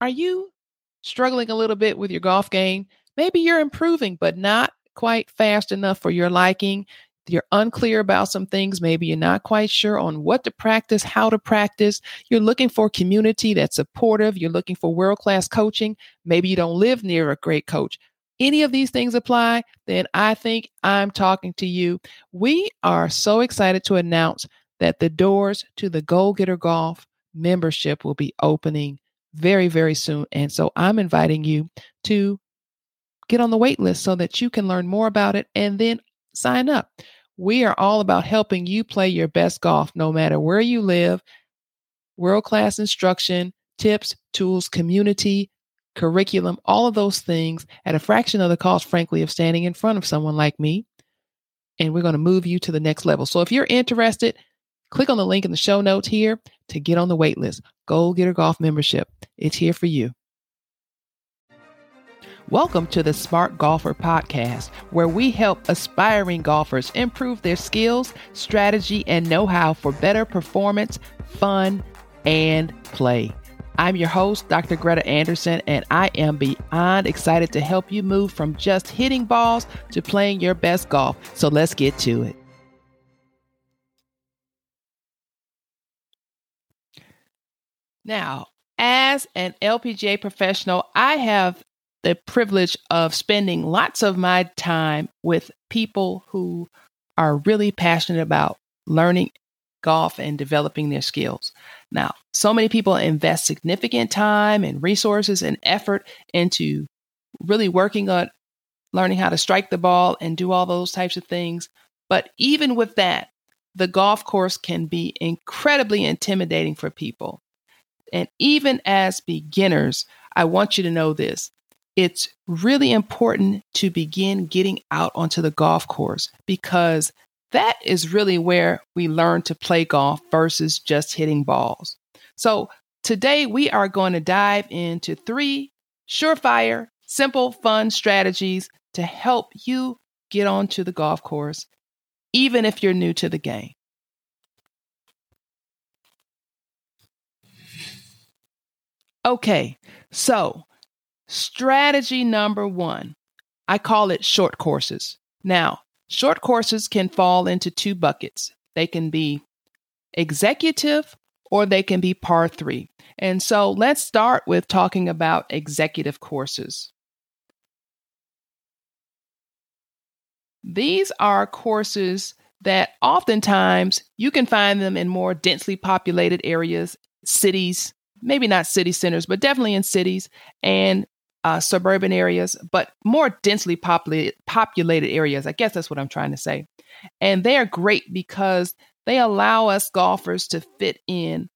are you struggling a little bit with your golf game? Maybe you're improving, but not quite fast enough for your liking. You're unclear about some things. Maybe you're not quite sure on what to practice, how to practice. You're looking for community that's supportive. You're looking for world class coaching. Maybe you don't live near a great coach. Any of these things apply, then I think I'm talking to you. We are so excited to announce that the doors to the Goal Getter Golf membership will be opening very, very soon. And so I'm inviting you to get on the wait list so that you can learn more about it and then sign up. We are all about helping you play your best golf no matter where you live, world class instruction, tips, tools, community, curriculum, all of those things at a fraction of the cost, frankly, of standing in front of someone like me. And we're going to move you to the next level. So if you're interested, click on the link in the show notes here to get on the wait list. Goal Getter Golf membership. It's here for you. Welcome to the Smart Golfer Podcast, where we help aspiring golfers improve their skills, strategy, and know how for better performance, fun, and play. I'm your host, Dr. Greta Anderson, and I am beyond excited to help you move from just hitting balls to playing your best golf. So let's get to it. Now, as an LPGA professional, I have the privilege of spending lots of my time with people who are really passionate about learning golf and developing their skills. Now, so many people invest significant time and resources and effort into really working on learning how to strike the ball and do all those types of things. But even with that, the golf course can be incredibly intimidating for people. And even as beginners, I want you to know this it's really important to begin getting out onto the golf course because that is really where we learn to play golf versus just hitting balls. So, today we are going to dive into three surefire, simple, fun strategies to help you get onto the golf course, even if you're new to the game. Okay, so Strategy number one I call it short courses. Now, short courses can fall into two buckets they can be executive or they can be par three. And so let's start with talking about executive courses. These are courses that oftentimes you can find them in more densely populated areas, cities, maybe not city centers, but definitely in cities. And uh, suburban areas, but more densely populated, populated areas. I guess that's what I'm trying to say. And they are great because they allow us golfers to fit in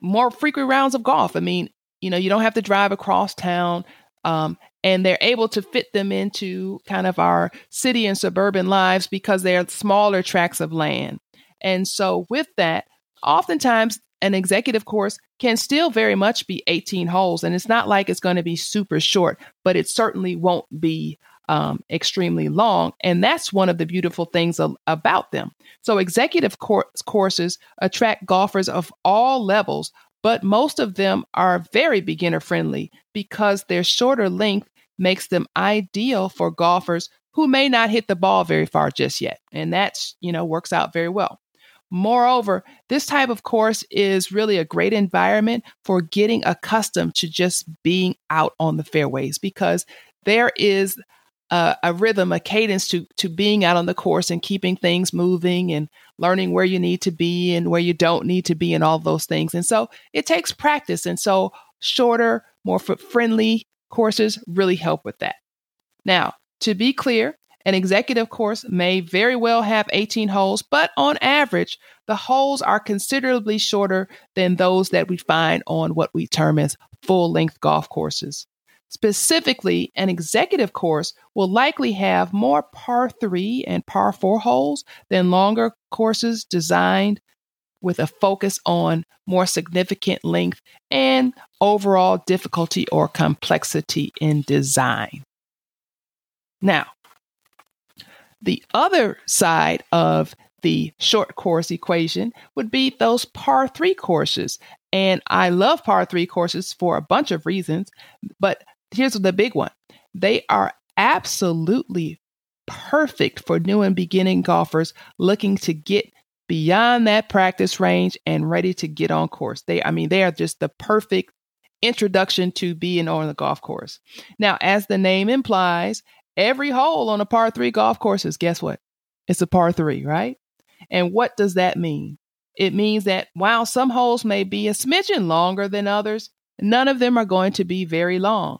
more frequent rounds of golf. I mean, you know, you don't have to drive across town. Um, and they're able to fit them into kind of our city and suburban lives because they're smaller tracts of land. And so, with that, oftentimes an executive course can still very much be 18 holes. And it's not like it's going to be super short, but it certainly won't be um, extremely long. And that's one of the beautiful things a- about them. So, executive cor- courses attract golfers of all levels, but most of them are very beginner friendly because their shorter length makes them ideal for golfers who may not hit the ball very far just yet. And that's, you know, works out very well. Moreover, this type of course is really a great environment for getting accustomed to just being out on the fairways because there is a, a, rhythm, a cadence to to being out on the course and keeping things moving and learning where you need to be and where you don't need to be and all those things. And so it takes practice. And so shorter, more foot friendly courses really help with that. Now, to be clear, an executive course may very well have 18 holes, but on average, the holes are considerably shorter than those that we find on what we term as full length golf courses. Specifically, an executive course will likely have more par 3 and par 4 holes than longer courses designed with a focus on more significant length and overall difficulty or complexity in design. Now, the other side of the short course equation would be those par three courses. And I love par three courses for a bunch of reasons, but here's the big one they are absolutely perfect for new and beginning golfers looking to get beyond that practice range and ready to get on course. They, I mean, they are just the perfect introduction to being on the golf course. Now, as the name implies, every hole on a par three golf course is guess what? It's a par three, right? And what does that mean? It means that while some holes may be a smidgen longer than others, none of them are going to be very long.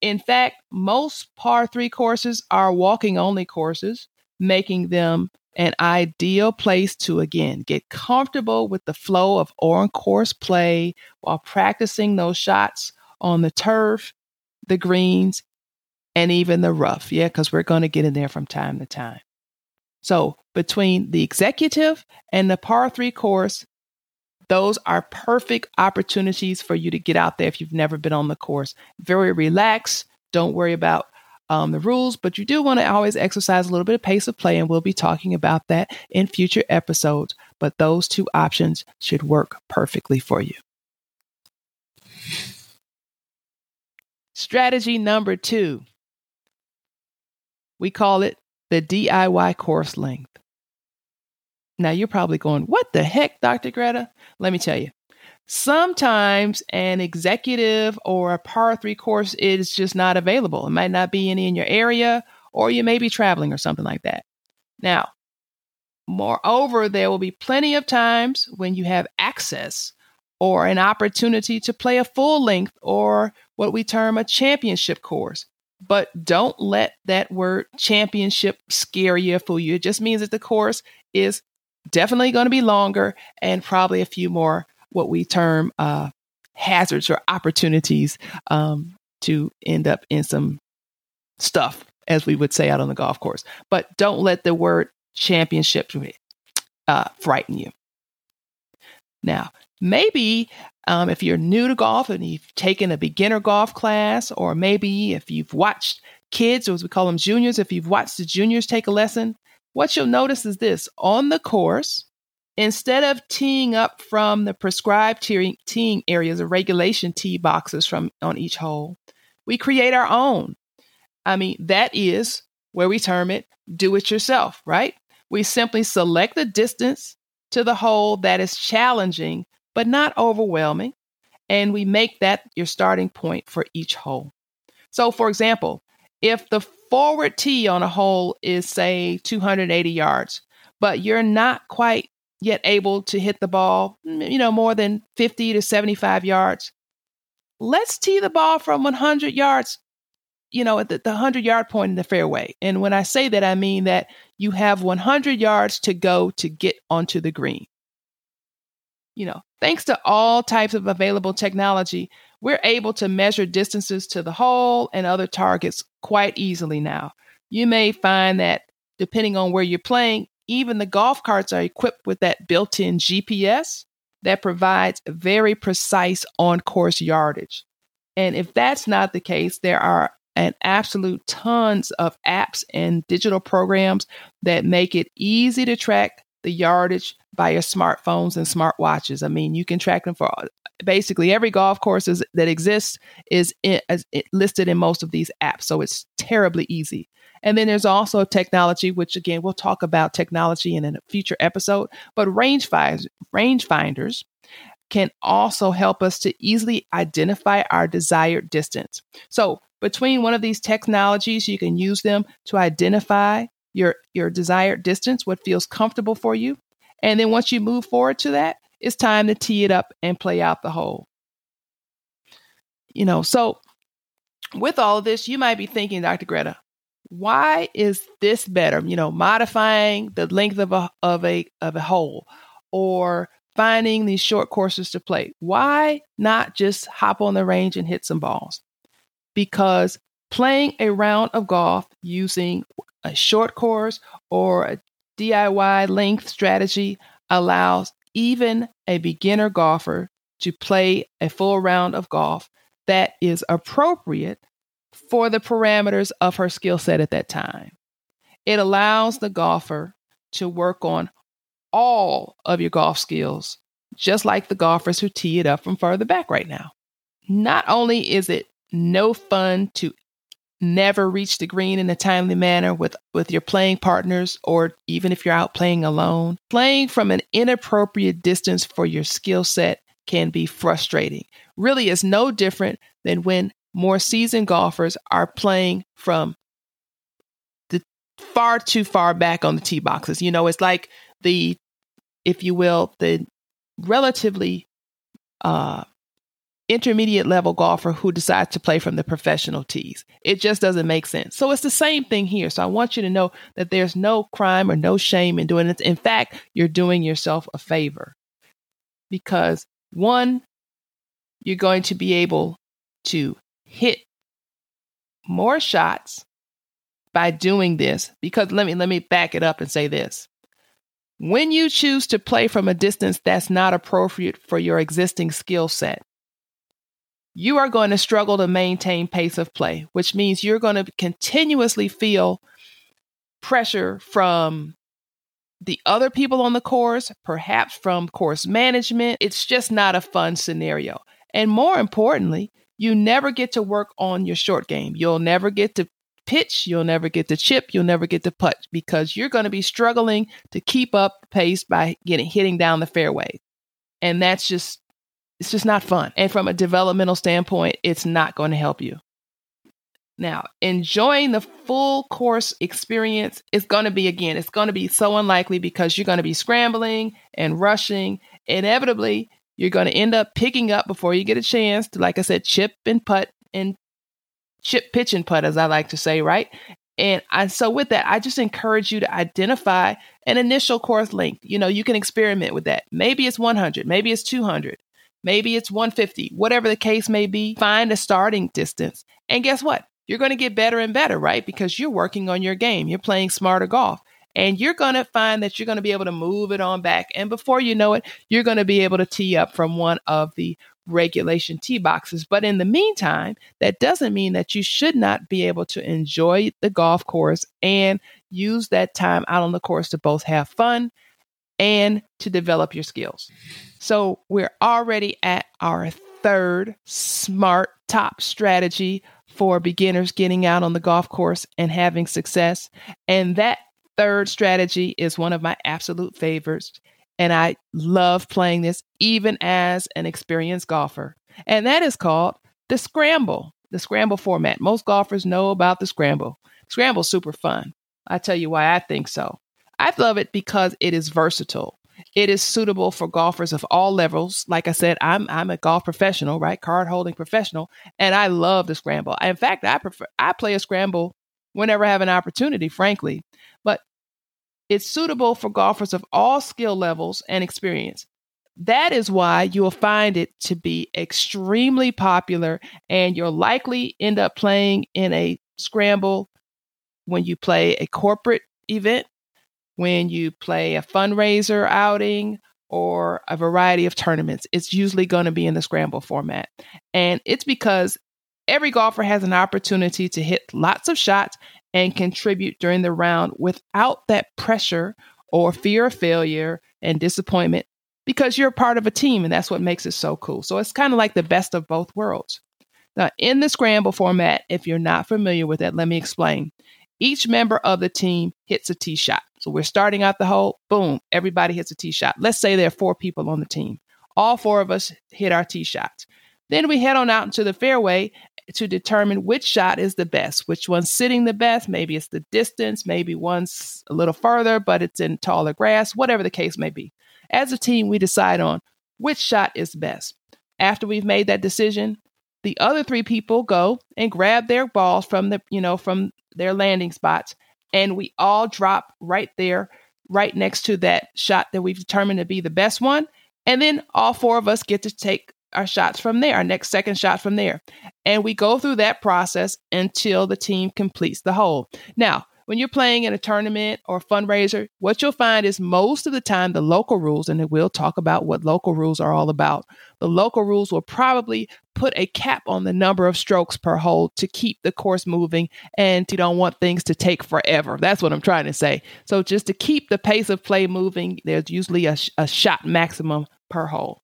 In fact, most par three courses are walking only courses, making them an ideal place to again get comfortable with the flow of on course play while practicing those shots on the turf, the greens, and even the rough. Yeah, because we're going to get in there from time to time. So, between the executive and the par three course, those are perfect opportunities for you to get out there if you've never been on the course. Very relaxed. Don't worry about um, the rules, but you do want to always exercise a little bit of pace of play, and we'll be talking about that in future episodes. But those two options should work perfectly for you. Strategy number two we call it the DIY course length. Now, you're probably going, What the heck, Dr. Greta? Let me tell you. Sometimes an executive or a par three course is just not available. It might not be any in your area, or you may be traveling or something like that. Now, moreover, there will be plenty of times when you have access or an opportunity to play a full length or what we term a championship course. But don't let that word championship scare you or fool you. It just means that the course is definitely going to be longer and probably a few more what we term uh, hazards or opportunities um, to end up in some stuff, as we would say out on the golf course. But don't let the word championship uh, frighten you. Now, maybe um, if you're new to golf and you've taken a beginner golf class, or maybe if you've watched kids, or as we call them juniors, if you've watched the juniors take a lesson, what you'll notice is this on the course, Instead of teeing up from the prescribed teeing, teeing areas or regulation tee boxes from on each hole, we create our own. I mean, that is where we term it do it yourself, right? We simply select the distance to the hole that is challenging but not overwhelming, and we make that your starting point for each hole. So, for example, if the forward tee on a hole is, say, 280 yards, but you're not quite yet able to hit the ball, mm, you know, more than 50 to 75 yards. Let's tee the ball from 100 yards, you know, at the, the 100 yard point in the fairway. And when I say that, I mean that you have 100 yards to go to get onto the green. You know, thanks to all types of available technology, we're able to measure distances to the hole and other targets quite easily now. You may find that depending on where you're playing, even the golf carts are equipped with that built in GPS that provides very precise on course yardage. And if that's not the case, there are an absolute tons of apps and digital programs that make it easy to track the yardage by your smartphones and smartwatches. I mean, you can track them for basically every golf course that exists is in, is listed in most of these apps. So it's terribly easy. And then there's also technology, which again, we'll talk about technology in a future episode, but range finders, range finders can also help us to easily identify our desired distance. So between one of these technologies, you can use them to identify your, your desired distance, what feels comfortable for you. And then once you move forward to that, it's time to tee it up and play out the hole. You know, so with all of this, you might be thinking, Dr. Greta, why is this better? You know, modifying the length of a of a of a hole or finding these short courses to play. Why not just hop on the range and hit some balls? Because playing a round of golf using a short course or a DIY length strategy allows even a beginner golfer to play a full round of golf that is appropriate for the parameters of her skill set at that time. It allows the golfer to work on all of your golf skills, just like the golfers who tee it up from further back right now. Not only is it no fun to never reach the green in a timely manner with, with your playing partners, or even if you're out playing alone, playing from an inappropriate distance for your skill set can be frustrating. Really, is no different than when more seasoned golfers are playing from the far too far back on the tee boxes. You know, it's like the, if you will, the relatively uh, intermediate level golfer who decides to play from the professional tees. It just doesn't make sense. So it's the same thing here. So I want you to know that there's no crime or no shame in doing it. In fact, you're doing yourself a favor because one, you're going to be able to hit more shots by doing this because let me let me back it up and say this. When you choose to play from a distance that's not appropriate for your existing skill set, you are going to struggle to maintain pace of play, which means you're going to continuously feel pressure from the other people on the course, perhaps from course management. It's just not a fun scenario. And more importantly, you never get to work on your short game. You'll never get to pitch, you'll never get to chip, you'll never get to putt because you're going to be struggling to keep up pace by getting hitting down the fairway. And that's just it's just not fun. And from a developmental standpoint, it's not going to help you. Now, enjoying the full course experience is going to be, again, it's going to be so unlikely because you're going to be scrambling and rushing. Inevitably, you're going to end up picking up before you get a chance to, like I said, chip and putt and chip, pitch, and putt, as I like to say, right? And I, so with that, I just encourage you to identify an initial course length. You know, you can experiment with that. Maybe it's 100, maybe it's 200, maybe it's 150, whatever the case may be. Find a starting distance. And guess what? You're going to get better and better, right? Because you're working on your game. You're playing smarter golf and you're going to find that you're going to be able to move it on back. And before you know it, you're going to be able to tee up from one of the regulation tee boxes. But in the meantime, that doesn't mean that you should not be able to enjoy the golf course and use that time out on the course to both have fun and to develop your skills. So we're already at our third smart top strategy for beginners getting out on the golf course and having success. And that third strategy is one of my absolute favorites. And I love playing this even as an experienced golfer. And that is called the scramble, the scramble format. Most golfers know about the scramble. Scramble's super fun. I tell you why I think so. I love it because it is versatile. It is suitable for golfers of all levels. Like I said, I'm I'm a golf professional, right? Card holding professional, and I love the scramble. In fact, I prefer I play a scramble whenever I have an opportunity, frankly. But it's suitable for golfers of all skill levels and experience. That is why you will find it to be extremely popular, and you'll likely end up playing in a scramble when you play a corporate event, when you play a fundraiser outing, or a variety of tournaments. It's usually going to be in the scramble format. And it's because every golfer has an opportunity to hit lots of shots and contribute during the round without that pressure or fear of failure and disappointment because you're part of a team and that's what makes it so cool. So it's kind of like the best of both worlds. Now, in the scramble format, if you're not familiar with it, let me explain. Each member of the team hits a tee shot. So we're starting out the hole, boom, everybody hits a tee shot. Let's say there are four people on the team. All four of us hit our tee shots. Then we head on out into the fairway to determine which shot is the best, which one's sitting the best. Maybe it's the distance, maybe one's a little further, but it's in taller grass, whatever the case may be. As a team, we decide on which shot is best. After we've made that decision, the other three people go and grab their balls from the, you know, from their landing spots, and we all drop right there, right next to that shot that we've determined to be the best one. And then all four of us get to take our shots from there, our next second shot from there. And we go through that process until the team completes the hole. Now, when you're playing in a tournament or a fundraiser, what you'll find is most of the time the local rules, and we'll talk about what local rules are all about. The local rules will probably put a cap on the number of strokes per hole to keep the course moving and you don't want things to take forever. That's what I'm trying to say. So just to keep the pace of play moving, there's usually a, a shot maximum per hole.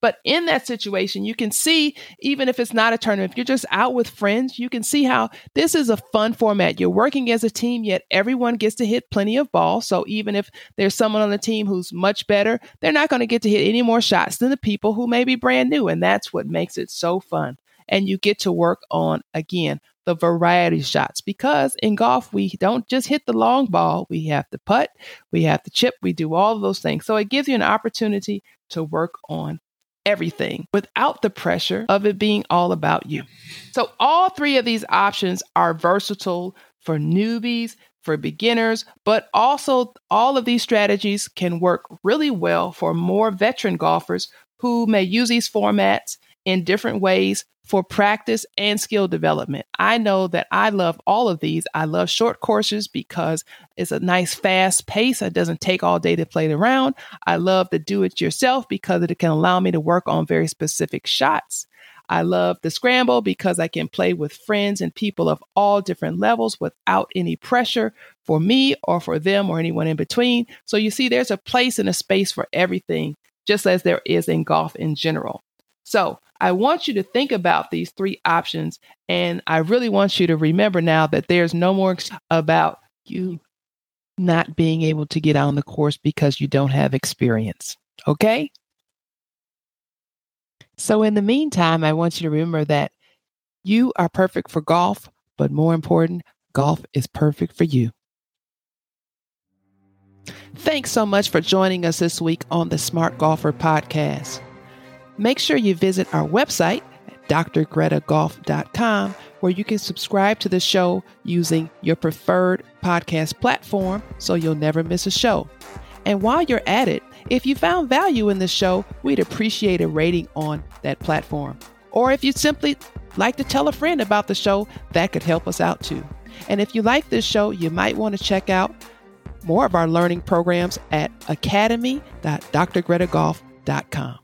But in that situation, you can see, even if it's not a tournament, if you're just out with friends, you can see how this is a fun format. You're working as a team, yet everyone gets to hit plenty of balls. So even if there's someone on the team who's much better, they're not going to get to hit any more shots than the people who may be brand new. And that's what makes it so fun. And you get to work on, again, the variety shots because in golf, we don't just hit the long ball. We have to putt, we have to chip, we do all those things. So it gives you an opportunity to work on everything without the pressure of it being all about you. So, all three of these options are versatile for newbies, for beginners, but also all of these strategies can work really well for more veteran golfers who may use these formats in different ways for practice and skill development. I know that I love all of these. I love short courses because it's a nice fast pace. It doesn't take all day to play the round. I love the do it yourself because it can allow me to work on very specific shots. I love the scramble because I can play with friends and people of all different levels without any pressure for me or for them or anyone in between. So you see, there's a place and a space for everything, just as there is in golf in general. So I want you to think about these three options. And I really want you to remember now that there's no more about you not being able to get on the course because you don't have experience. Okay? So, in the meantime, I want you to remember that you are perfect for golf, but more important, golf is perfect for you. Thanks so much for joining us this week on the Smart Golfer Podcast make sure you visit our website at drgretagolf.com where you can subscribe to the show using your preferred podcast platform so you'll never miss a show. And while you're at it, if you found value in the show, we'd appreciate a rating on that platform. Or if you'd simply like to tell a friend about the show, that could help us out too. And if you like this show, you might want to check out more of our learning programs at academy.drgretagolf.com.